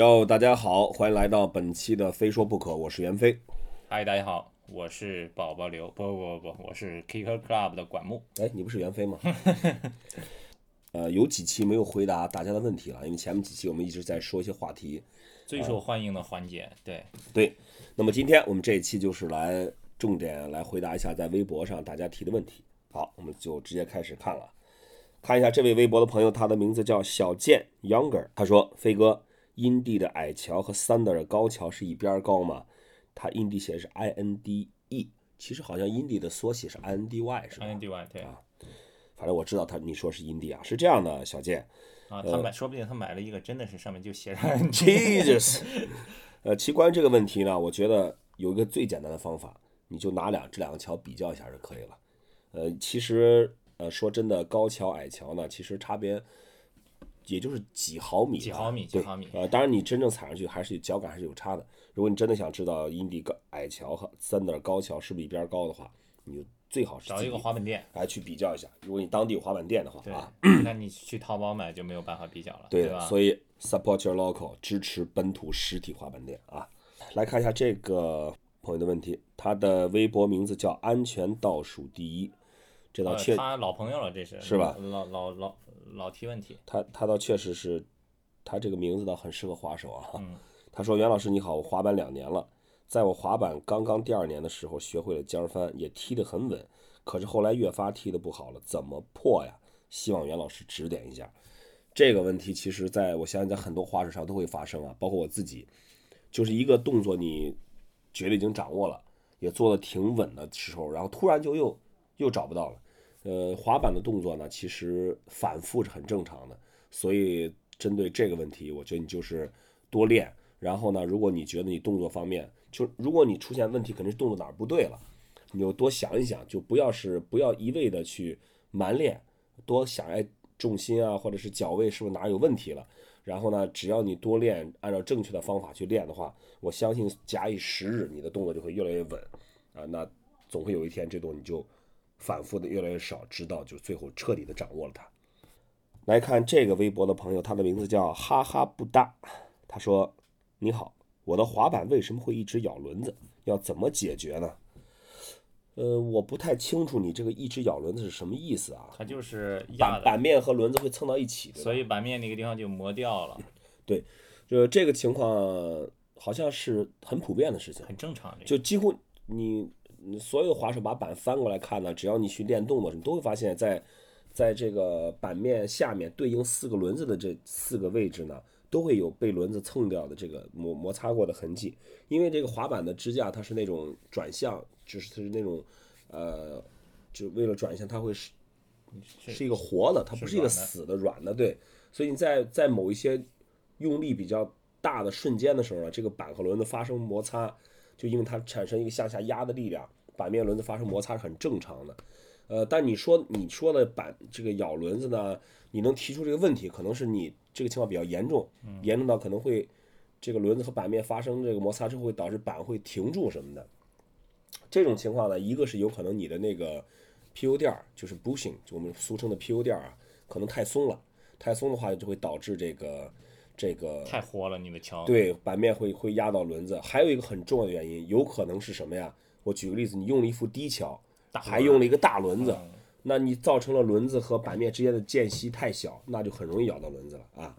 哟，大家好，欢迎来到本期的《非说不可》，我是袁飞。嗨，大家好，我是宝宝刘，不不不不，我是 Kicker Club 的管木。哎，你不是袁飞吗？呃，有几期没有回答大家的问题了，因为前面几期我们一直在说一些话题。最受欢迎的环节，对对。那么今天我们这一期就是来重点来回答一下在微博上大家提的问题。好，我们就直接开始看了。看一下这位微博的朋友，他的名字叫小健 Younger，他说：“飞哥。”阴地的矮桥和 Thunder 的高桥是一边高吗？它阴地写的是 I N D E，其实好像阴地的缩写是 I N D Y 是吧？I N D Y 对啊，反正我知道他你说是阴地啊，是这样的，小健啊，他买说不定他买了一个真的是上面就写着 Jesus。呃，其关于这个问题呢，我觉得有一个最简单的方法，你就拿两这两个桥比较一下就可以了。呃，其实呃说真的，高桥矮桥呢，其实差别。也就是几毫米，几毫米，几毫米。呃，当然你真正踩上去还是脚感还是有差的。如果你真的想知道阴地高矮桥和 Thunder 高桥是不是一边高的话，你就最好是找一个滑板店来去比较一下。如果你当地有滑板店的话啊，那你去淘宝买就没有办法比较了，对吧？所以 support your local，支持本土实体滑板店啊。来看一下这个朋友的问题，他的微博名字叫安全倒数第一，这道确他老朋友了，这是是吧？老老老。老提问题，他他倒确实是，他这个名字倒很适合滑手啊。嗯，他说：“袁老师你好，我滑板两年了，在我滑板刚刚第二年的时候学会了尖翻，也踢得很稳，可是后来越发踢得不好了，怎么破呀？希望袁老师指点一下。”这个问题其实在我相信在很多滑手上都会发生啊，包括我自己，就是一个动作你觉得已经掌握了，也做的挺稳的时候，然后突然就又又找不到了。呃，滑板的动作呢，其实反复是很正常的，所以针对这个问题，我觉得你就是多练。然后呢，如果你觉得你动作方面，就如果你出现问题，肯定是动作哪儿不对了，你就多想一想，就不要是不要一味的去蛮练，多想哎重心啊，或者是脚位是不是哪儿有问题了。然后呢，只要你多练，按照正确的方法去练的话，我相信假以时日，你的动作就会越来越稳啊。那总会有一天，这动你就。反复的越来越少，直到就最后彻底的掌握了它。来看这个微博的朋友，他的名字叫哈哈不搭。他说：“你好，我的滑板为什么会一直咬轮子？要怎么解决呢？”呃，我不太清楚你这个一直咬轮子是什么意思啊？它就是板板面和轮子会蹭到一起，所以板面那个地方就磨掉了。对，就这个情况好像是很普遍的事情，很正常。就几乎你。所有滑手把板翻过来看呢，只要你去练动作，你都会发现，在在这个板面下面对应四个轮子的这四个位置呢，都会有被轮子蹭掉的这个摩摩擦过的痕迹。因为这个滑板的支架它是那种转向，就是它是那种呃，就为了转向，它会是是一个活的，它不是一个死的软的。对，所以你在在某一些用力比较大的瞬间的时候呢，这个板和轮子发生摩擦。就因为它产生一个向下压的力量，板面轮子发生摩擦是很正常的。呃，但你说你说的板这个咬轮子呢，你能提出这个问题，可能是你这个情况比较严重，严重到可能会这个轮子和板面发生这个摩擦之后，会导致板会停住什么的。这种情况呢，一个是有可能你的那个 PU 垫儿，就是 bushing，就我们俗称的 PU 垫儿啊，可能太松了，太松的话就会导致这个。这个太活了，你的桥对板面会会压到轮子。还有一个很重要的原因，有可能是什么呀？我举个例子，你用了一副低桥，还用了一个大轮子，那你造成了轮子和板面之间的间隙太小，那就很容易咬到轮子了啊。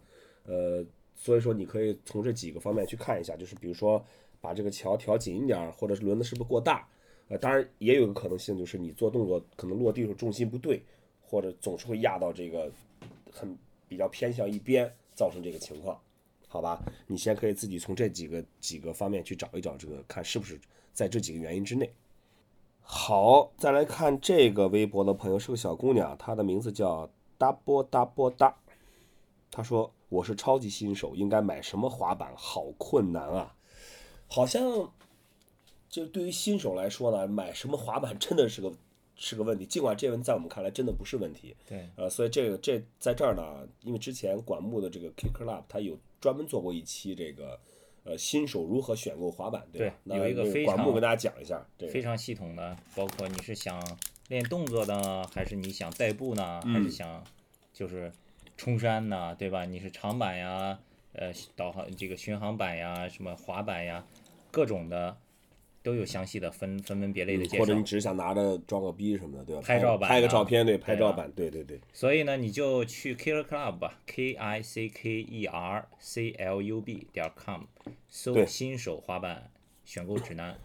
呃，所以说你可以从这几个方面去看一下，就是比如说把这个桥调紧一点，或者是轮子是不是过大？呃，当然也有个可能性，就是你做动作可能落地时候重心不对，或者总是会压到这个很比较偏向一边。造成这个情况，好吧？你先可以自己从这几个几个方面去找一找，这个看是不是在这几个原因之内。好，再来看这个微博的朋友是个小姑娘，她的名字叫哒波哒波哒。她说：“我是超级新手，应该买什么滑板？好困难啊！好像就对于新手来说呢，买什么滑板真的是个。”是个问题，尽管这问在我们看来真的不是问题。对，呃，所以这个这在这儿呢，因为之前管木的这个 Kicker Club 他有专门做过一期这个，呃，新手如何选购滑板，对吧？有一个非常管木跟大家讲一下，非常系统的，包括你是想练动作呢，还是你想代步呢，还是想就是冲山呢，对吧？你是长板呀，呃导航这个巡航板呀，什么滑板呀，各种的都有详细的分分门别类的介绍或者你。只是想拿着装个逼什么的，对吧？拍照版拍个啊照片，对，拍照版，对对对。所以呢，你就去 Killer Club 吧，K I C K E R C L U B 点 com，搜新手滑板选购指南，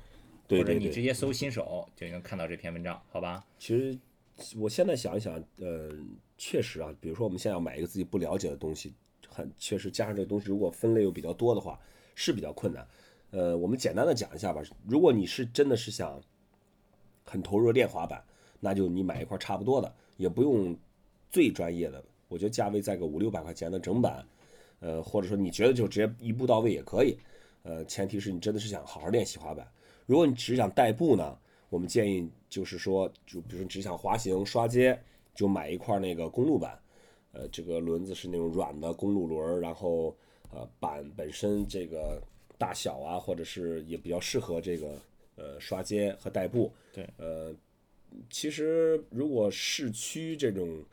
对或者你直接搜新手就能看到这篇文章，好吧？其实我现在想一想，呃，确实啊，比如说我们现在要买一个自己不了解的东西，很确实加上这个东西，如果分类又比较多的话，是比较困难。呃，我们简单的讲一下吧。如果你是真的是想很投入练滑板，那就你买一块差不多的，也不用最专业的，我觉得价位在个五六百块钱的整板，呃，或者说你觉得就直接一步到位也可以，呃，前提是你真的是想好好练习滑板。如果你只想代步呢，我们建议就是说，就比如你只想滑行、刷街，就买一块那个公路板，呃，这个轮子是那种软的公路轮，然后呃板本身这个大小啊，或者是也比较适合这个呃刷街和代步。对，呃，其实如果市区这种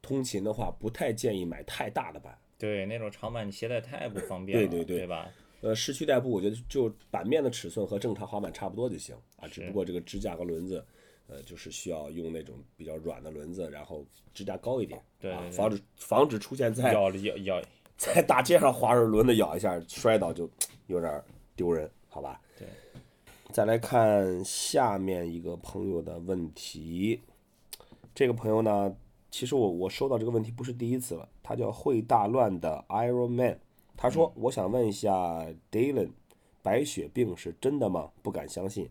通勤的话，不太建议买太大的板。对，那种长板你携带太不方便了，对对对对吧？呃，市区代步，我觉得就板面的尺寸和正常滑板差不多就行啊，只不过这个支架和轮子，呃，就是需要用那种比较软的轮子，然后支架高一点，啊，对对对防止防止出现在咬咬咬，在大街上滑着轮子咬一下摔倒就有点丢人，好吧？对。再来看下面一个朋友的问题，这个朋友呢，其实我我收到这个问题不是第一次了，他叫会大乱的 Iron Man，他说我想问一下 Dylan，白血病是真的吗？不敢相信。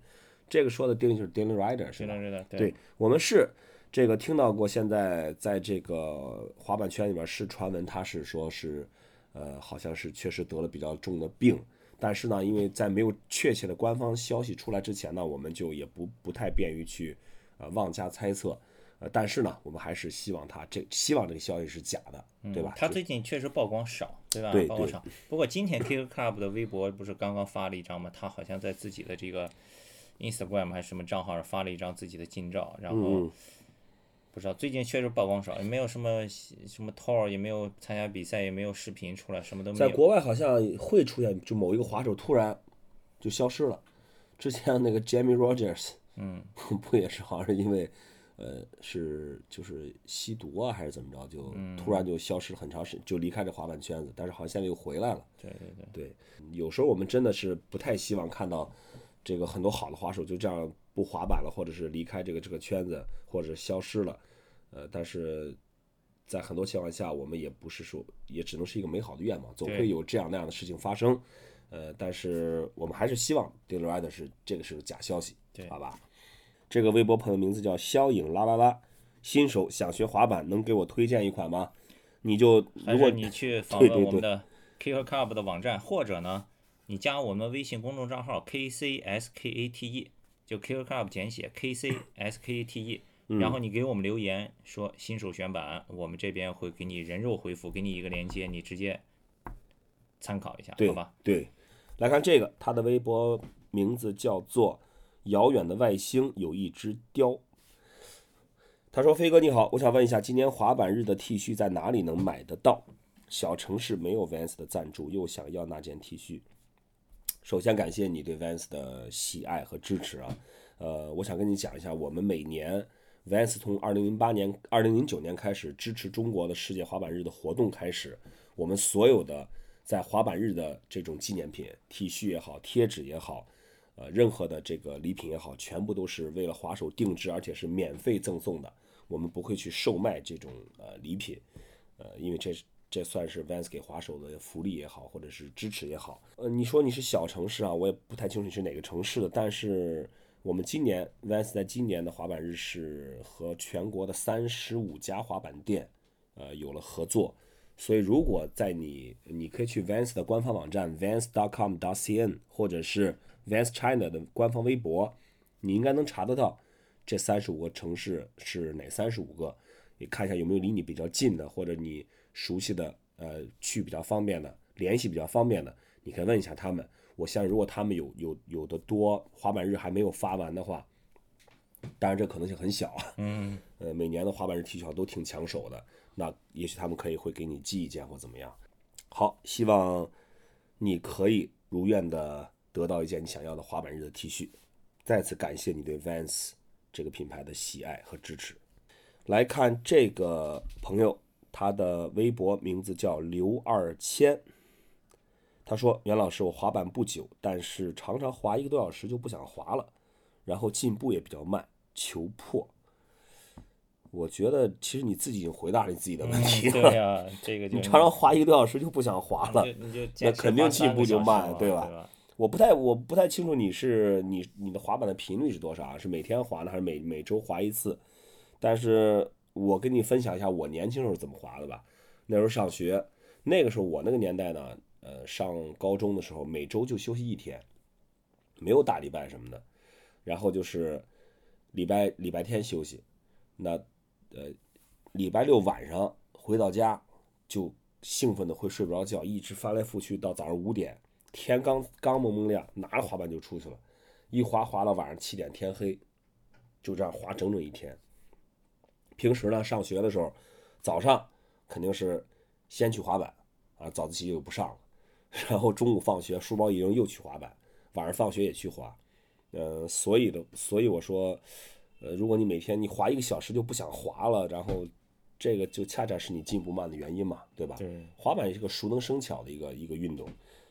这个说的 Dylan 就是 Dylan Rider 是吧？知道知道，对我们是这个听到过，现在在这个滑板圈里面是传闻，他是说是，呃，好像是确实得了比较重的病，但是呢，因为在没有确切的官方消息出来之前呢，我们就也不不太便于去呃妄加猜测，呃，但是呢，我们还是希望他这希望这个消息是假的，对吧？就他最近确实曝光少，对吧？曝光少。不过今天 Kick Club 的微博不是刚刚发了一张吗？他好像在自己的这个 Instagram 还是什么账号上发了一张自己的近照，然后嗯不知道最近确实曝光少，也没有什么什么 tour，也没有参加比赛，也没有视频出来，什么都没有。在国外好像会出现，就某一个滑手突然就消失了。之前那个 Jamie Rogers，嗯，不也是好像是因为，呃，是就是吸毒啊还是怎么着，就嗯突然就消失了很长时间，就离开这滑板圈子。但是好像现在又回来了。对对对，对，有时候我们真的是不太希望看到这个很多好的滑手就这样不滑板了，或者是离开这个这个圈子，或者是消失了。呃，但是在很多情况下，我们也不是说，也只能是一个美好的愿望，总会有这样那样的事情发生。呃，但是我们还是希望 d y l a Rider 是这个是个假消息，对好吧？这个微博朋友名字叫肖影啦啦啦，新手想学滑板，能给我推荐一款吗？你就如果你去 访对对对问我们的 Kick Club 的网站，或者呢，你加我们微信公众账号 KCSKATE，就 Kick Club 简写 KCSKATE，然嗯后你给我们留言说新手选版，我们这边会给你人肉回复，给你一个链接，你直接参考一下，好吧？对，来看这个，他的微博名字叫做“遥远的外星有一只雕”。他说：“飞哥你好，我想问一下，今年滑板日的 T 恤在哪里能买得到？小城市没有 Vans 的赞助，又想要那件 T 恤。首先感谢你对 Vans 的喜爱和支持啊。呃，我想跟你讲一下，我们每年 Vans 从2008年、2009年开始支持中国的世界滑板日的活动开始，我们所有的在滑板日的这种纪念品、T 恤也好、贴纸也好，呃，任何的这个礼品也好，全部都是为了滑手定制，而且是免费赠送的。我们不会去售卖这种呃礼品，呃，因为这是这算是 Vans 给滑手的福利也好，或者是支持也好。呃，你说你是小城市啊，我也不太清楚你是哪个城市的，但是我们今年 Vans 在今年的滑板日是和全国的三十五家滑板店，呃，有了合作。所以，如果在你，你可以去 Vans 的官方网站 vans.com.cn，或者是 Vans China 的官方微博，你应该能查得到这三十五个城市是哪三十五个。你看一下有没有离你比较近的，或者你熟悉的，呃，去比较方便的，联系比较方便的，你可以问一下他们。我相信，如果他们有有有的多，滑板日还没有发完的话，当然这可能性很小啊。嗯，呃，每年的滑板日 T 恤都挺抢手的，那也许他们可以会给你寄一件或怎么样。好，希望你可以如愿的得到一件你想要的滑板日的 T 恤。再次感谢你对 Vans 这个品牌的喜爱和支持。来看这个朋友，他的微博名字叫刘二千。他说：“袁老师，我滑板不久，但是常常滑一个多小时就不想滑了，然后进步也比较慢，求破。”我觉得其实你自己已经回答了你自己的问题了。对呀、这个就你常常滑一个多小时就不想滑了 那肯定进步就慢对吧吧？我不太我不太清楚你是你你的滑板的频率是多少啊？是每天滑呢，还是每每周滑一次？但是我跟你分享一下我年轻时候怎么滑的吧。那时候上学，那个时候我那个年代呢，呃，上高中的时候每周就休息一天，没有大礼拜什么的，然后就是礼拜礼拜天休息，那呃礼拜六晚上回到家就兴奋的会睡不着觉，一直翻来覆去到早上五点，天刚刚蒙蒙亮，拿着滑板就出去了，一滑滑到晚上七点天黑，就这样滑整整一天。平时呢，上学的时候，早上肯定是先去滑板啊，早自习就不上了，然后中午放学书包一扔又去滑板，晚上放学也去滑，呃，所以的，所以我说，呃，如果你每天你滑一个小时就不想滑了，然后这个就恰恰是你进步慢的原因嘛，对吧？对，滑板是个熟能生巧的一个一个运动，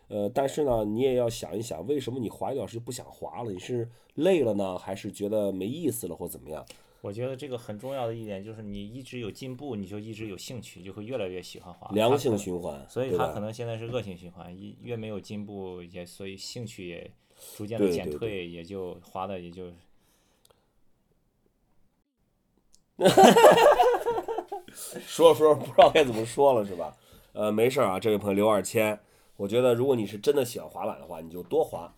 呃，但是呢，你也要想一想，为什么你滑一个小时就不想滑了？你是累了呢，还是觉得没意思了，或怎么样？我觉得这个很重要的一点就是你一直有进步，你就一直有兴趣，就会越来越喜欢滑。良性循环，所以他可能现在是恶性循环，一越没有进步，也所以兴趣也逐渐的减对对对退，也就滑的也就 说着说着不知道该怎么说了，是吧？呃，没事儿啊，这位朋友刘二千，我觉得如果你是真的喜欢滑板的话，你就多滑，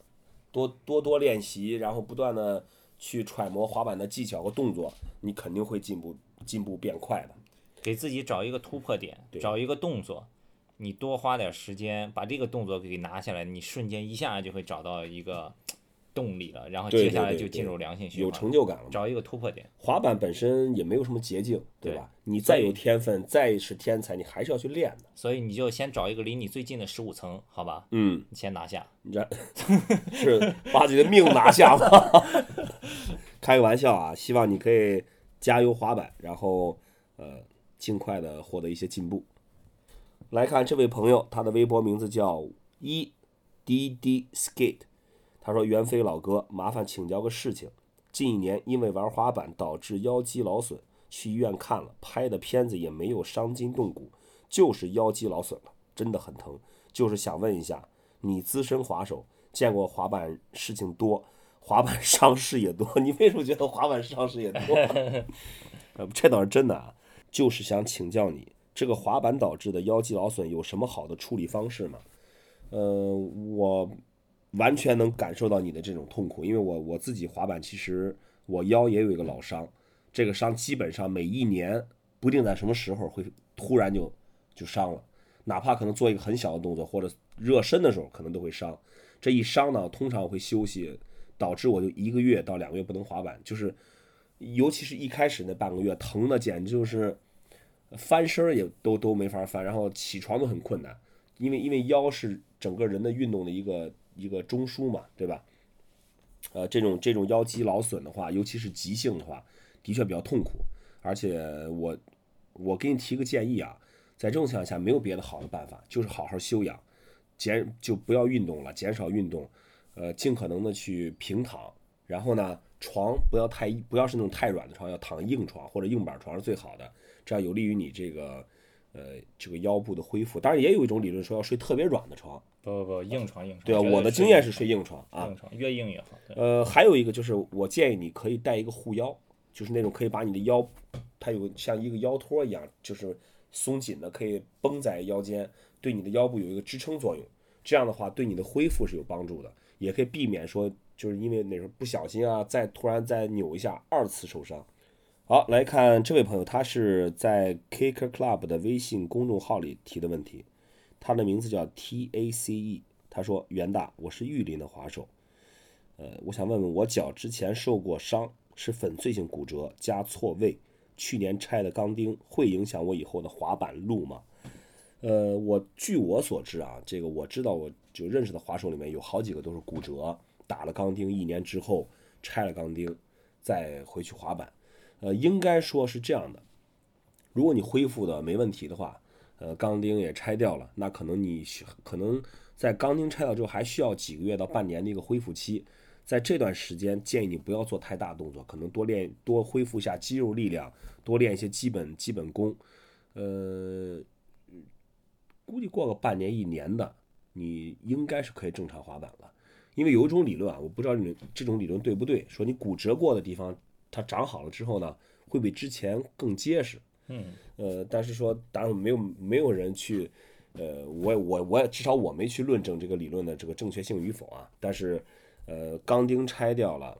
多多多练习，然后不断的去揣摩滑板的技巧和动作，你肯定会进步，进步变快的。给自己找一个突破点，找一个动作，你多花点时间把这个动作给拿下来，你瞬间一下就会找到一个动力了，然后接下来就进入良性循环有，成就感了。找一个突破点。滑板本身也没有什么捷径，对吧？你再有天分，再是天才，你还是要去练的。所以你就先找一个离你最近的十五层，好吧？嗯，你先拿下。你这 是把自己的命拿下吗？开个玩笑啊，希望你可以加油滑板，然后呃尽快的获得一些进步。来看这位朋友，他的微博名字叫一 d d skate，他说：“袁飞老哥，麻烦请教个事情。近一年因为玩滑板导致腰肌劳损，去医院看了，拍的片子也没有伤筋动骨，就是腰肌劳损了，真的很疼。就是想问一下，你资深滑手，见过滑板事情多，滑板伤势也多，你为什么觉得滑板伤势也多？这倒是真的啊。就是想请教你，这个滑板导致的腰肌劳损有什么好的处理方式吗？呃，我完全能感受到你的这种痛苦，因为我我自己滑板，其实我腰也有一个老伤，这个伤基本上每一年不定在什么时候会突然就就伤了，哪怕可能做一个很小的动作或者热身的时候可能都会伤。这一伤呢，通常会休息，导致我就一个月到两个月不能滑板，就是尤其是一开始那半个月，疼的简直就是翻身也都都没法翻，然后起床都很困难，因为因为腰是整个人的运动的一个一个中枢嘛，对吧？呃，这种这种腰肌劳损的话，尤其是急性的话，的确比较痛苦。而且我我给你提个建议啊，在这种情况下，没有别的好的办法，就是好好休养，减就不要运动了，减少运动，呃，尽可能的去平躺，然后呢，床不要太不要是那种太软的床，要躺硬床或者硬板床是最好的，这样有利于你这个呃这个腰部的恢复。当然，也有一种理论说要睡特别软的床，不不不，硬床硬床。对啊，我的经验是睡硬床啊，硬床，越硬越好。呃，还有一个就是，我建议你可以带一个护腰，就是那种可以把你的腰，它有像一个腰托一样，就是松紧的，可以绷在腰间，对你的腰部有一个支撑作用。这样的话，对你的恢复是有帮助的，也可以避免说，就是因为那时候不小心啊，再突然再扭一下，二次受伤。好，来看这位朋友，他是在 Kicker Club 的微信公众号里提的问题，他的名字叫 T A C E，他说：“袁大，我是玉林的滑手。呃，我想问问，我脚之前受过伤，是粉碎性骨折加错位，去年拆的钢钉会影响我以后的滑板路吗？呃，我据我所知啊，这个我知道，我就认识的滑手里面有好几个都是骨折，打了钢钉一年之后拆了钢钉，再回去滑板。呃，应该说是这样的，如果你恢复的没问题的话，呃，钢钉也拆掉了，那可能你可能在钢钉拆掉之后还需要几个月到半年的一个恢复期，在这段时间建议你不要做太大动作，可能多练多恢复一下肌肉力量，多练一些基本基本功，呃。估计过个半年一年的，你应该是可以正常滑板了。因为有一种理论啊，我不知道你这种理论对不对，说你骨折过的地方，它长好了之后呢，会比之前更结实。嗯，呃，但是说当然没有没有人去，呃，我我我至少我没去论证这个理论的这个正确性与否啊。但是，呃，钢钉拆掉了，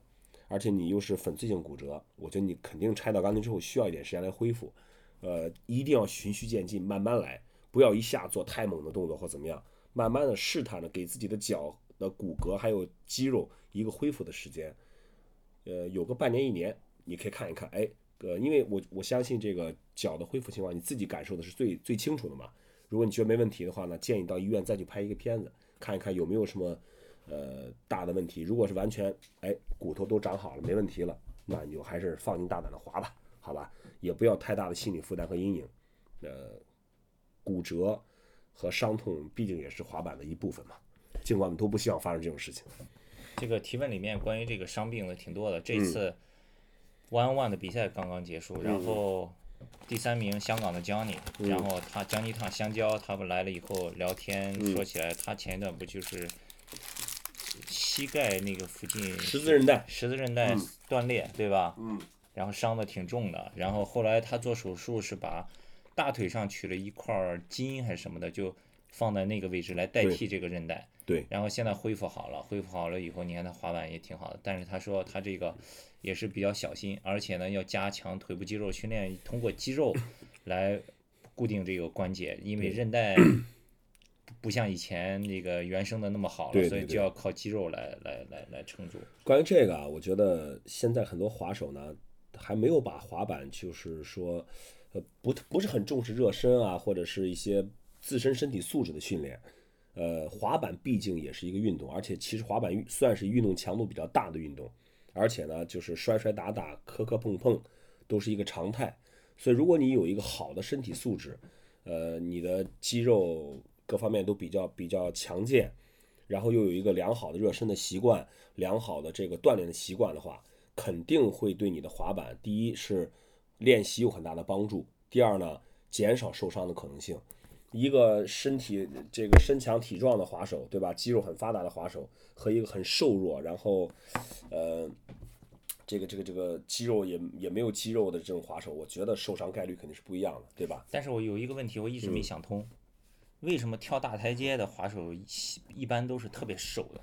而且你又是粉碎性骨折，我觉得你肯定拆掉钢钉之后需要一点时间来恢复。呃，一定要循序渐进，慢慢来。不要一下做太猛的动作或怎么样，慢慢的试探着给自己的脚的骨骼还有肌肉一个恢复的时间，呃，有个半年一年，你可以看一看，哎，呃，因为我我相信这个脚的恢复情况你自己感受的是最最清楚的嘛。如果你觉得没问题的话呢，建议到医院再去拍一个片子，看一看有没有什么呃大的问题。如果是完全哎骨头都长好了没问题了，那你就还是放心大胆的滑吧，好吧，也不要太大的心理负担和阴影，呃。骨折和伤痛毕竟也是滑板的一部分嘛，尽管我们都不希望发生这种事情。这个提问里面关于这个伤病的挺多的。这次 One One 的比赛刚刚结束，然后第三名香港的 Johnny，然后他江一趟香蕉，他们来了以后聊天，说起来他前一段不就是膝盖那个附近十字韧带十字韧带断裂对吧？嗯。然后伤的挺重的，然后后来他做手术是把。大腿上取了一块筋还是什么的，就放在那个位置来代替这个韧带。对。然后现在恢复好了，恢复好了以后，你看他滑板也挺好的。但是他说他这个也是比较小心，而且呢要加强腿部肌肉训练，通过肌肉来固定这个关节，因为韧带不像以前那个原生的那么好了，所以就要靠肌肉来来来来撑住。关于这个啊，我觉得现在很多滑手呢还没有把滑板就是说。呃，不不是很重视热身啊，或者是一些自身身体素质的训练。呃，滑板毕竟也是一个运动，而且其实滑板算是运动强度比较大的运动，而且呢，就是摔摔打打、磕磕碰碰都是一个常态。所以，如果你有一个好的身体素质，呃，你的肌肉各方面都比较比较强健，然后又有一个良好的热身的习惯、良好的这个锻炼的习惯的话，肯定会对你的滑板，第一是。练习有很大的帮助。第二呢，减少受伤的可能性。一个身体这个身强体壮的滑手，对吧？肌肉很发达的滑手和一个很瘦弱，然后，呃，这个这个这个肌肉也也没有肌肉的这种滑手，我觉得受伤概率肯定是不一样的，对吧？但是我有一个问题，我一直没想通，为什么跳大台阶的滑手一般都是特别瘦的？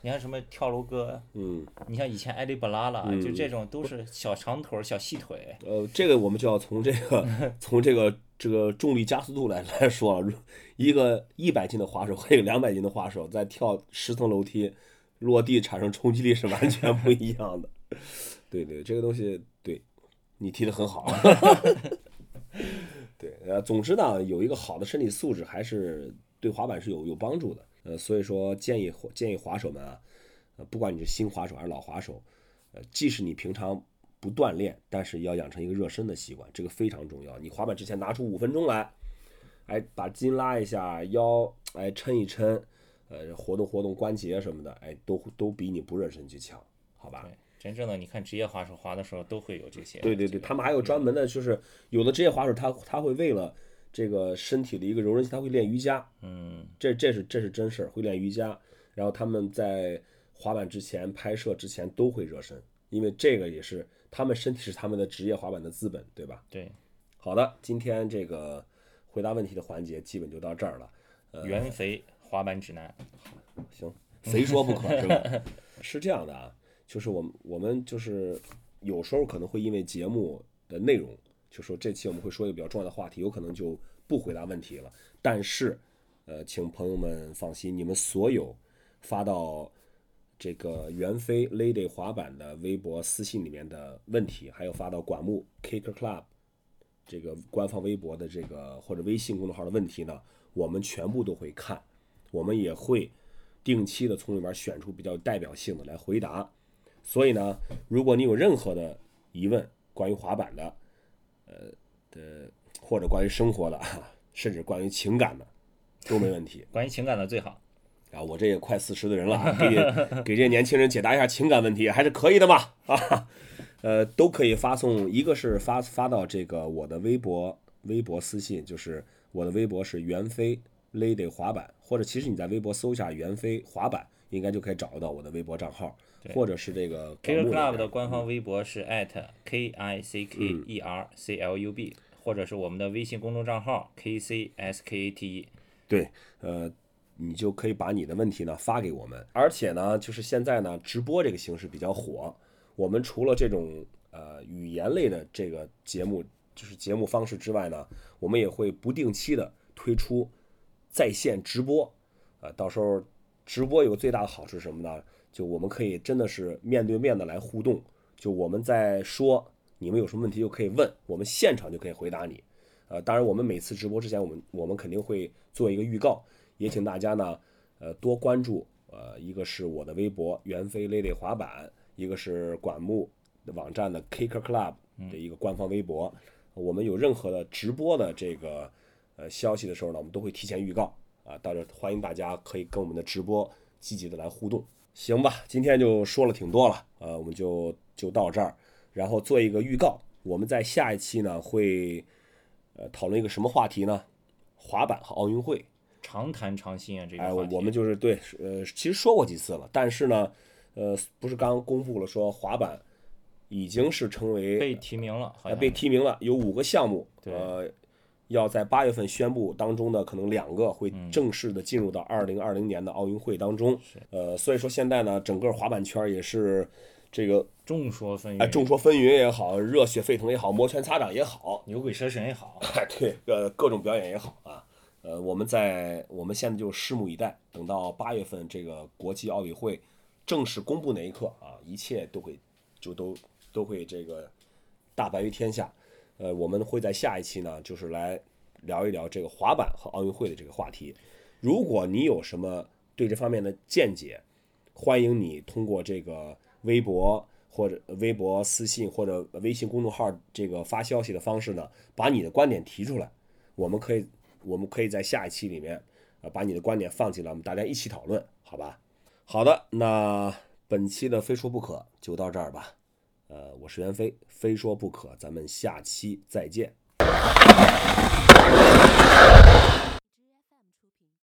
你看什么跳楼哥，嗯，你像以前艾利布拉了，就这种都是小长腿、小细腿。呃，这个我们就要从这个 从这个这个重力加速度来来说了。一个一百斤的滑手和一个两百斤的滑手在跳十层楼梯，落地产生冲击力是完全不一样的。对对，这个东西对，你提的很好。对，呃，总之呢，有一个好的身体素质还是对滑板是有有帮助的。呃，所以说建议建议滑手们啊，呃，不管你是新滑手还是老滑手，呃，即使你平常不锻炼，但是要养成一个热身的习惯，这个非常重要。你滑板之前拿出五分钟来，哎，把筋拉一下，腰哎抻一抻，呃，活动活动关节什么的，哎，都都比你不热身去强，好吧？真正的你看职业滑手滑的时候都会有这些。对对对，他们还有专门的，就是有的职业滑手他他会为了。这个身体的一个柔韧性，他会练瑜伽，嗯，这这是这是真事儿，会练瑜伽。然后他们在滑板之前、拍摄之前都会热身，因为这个也是他们身体是他们的职业滑板的资本，对吧？对。好的，今天这个回答问题的环节基本就到这儿了。原肥滑板指南，行，非说不可是吧？是这样的啊，就是我们我们就是有时候可能会因为节目的内容。就说这期我们会说一个比较重要的话题，有可能就不回答问题了。但是，呃，请朋友们放心，你们所有发到这个袁飞 Lady 滑板的微博私信里面的问题，还有发到管木 Kicker Club 这个官方微博的这个或者微信公众号的问题呢，我们全部都会看，我们也会定期的从里面选出比较有代表性的来回答。所以呢，如果你有任何的疑问，关于滑板的，的或者关于生活的，甚至关于情感的，都没问题。关于情感的最好。啊，我这也快四十的人了，给给这些年轻人解答一下情感问题，还是可以的嘛啊，呃，都可以发送，一个是发发到这个我的微博微博私信，就是我的微博是袁飞 Lady 滑板，或者其实你在微博搜一下袁飞滑板，应该就可以找得到我的微博账号，或者是这个 Kicker Club 的官方微博是 at k i c k e r c l u b，或者是我们的微信公众账号 k c s k a t e，对，呃。你就可以把你的问题呢发给我们，而且呢，就是现在呢，直播这个形式比较火。我们除了这种呃语言类的这个节目，就是节目方式之外呢，我们也会不定期的推出在线直播。呃，到时候直播有个最大的好处是什么呢？就我们可以真的是面对面的来互动。就我们在说，你们有什么问题就可以问，我们现场就可以回答你。呃，当然我们每次直播之前，我们我们肯定会做一个预告。也请大家呢，呃，多关注，呃，一个是我的微博袁飞 Lady 滑板，一个是管木网站的 Kicker Club 的一个官方微博。我们有任何的直播的这个呃消息的时候呢，我们都会提前预告啊，到这欢迎大家可以跟我们的直播积极的来互动，行吧？今天就说了挺多了，呃，我们就就到这儿，然后做一个预告，我们在下一期呢会呃讨论一个什么话题呢？滑板和奥运会。常谈常新啊，这个哎，我们就是对，呃，其实说过几次了，但是呢，呃，不是刚公布了说滑板已经是成为被提名了，好像被提名了，有五个项目，呃，要在八月份宣布当中的可能两个会正式的进入到二零二零年的奥运会当中，呃，所以说现在呢，整个滑板圈也是这个众说纷纭，哎，众说纷纭也好，热血沸腾也好，摩拳擦掌也好，牛鬼蛇神也好，对，呃，各种表演也好啊。呃，我们在我们现在就拭目以待，等到八月份这个国际奥委会正式公布那一刻啊，一切都会就都都会这个大白于天下。呃，我们会在下一期呢，就是来聊一聊这个滑板和奥运会的这个话题。如果你有什么对这方面的见解，欢迎你通过这个微博或者微博私信或者微信公众号这个发消息的方式呢，把你的观点提出来，我们可以。我们可以在下一期里面，呃，把你的观点放进来，我们大家一起讨论，好吧？好的，那本期的非说不可就到这儿吧。呃我是袁飞非说不可咱们下期再见。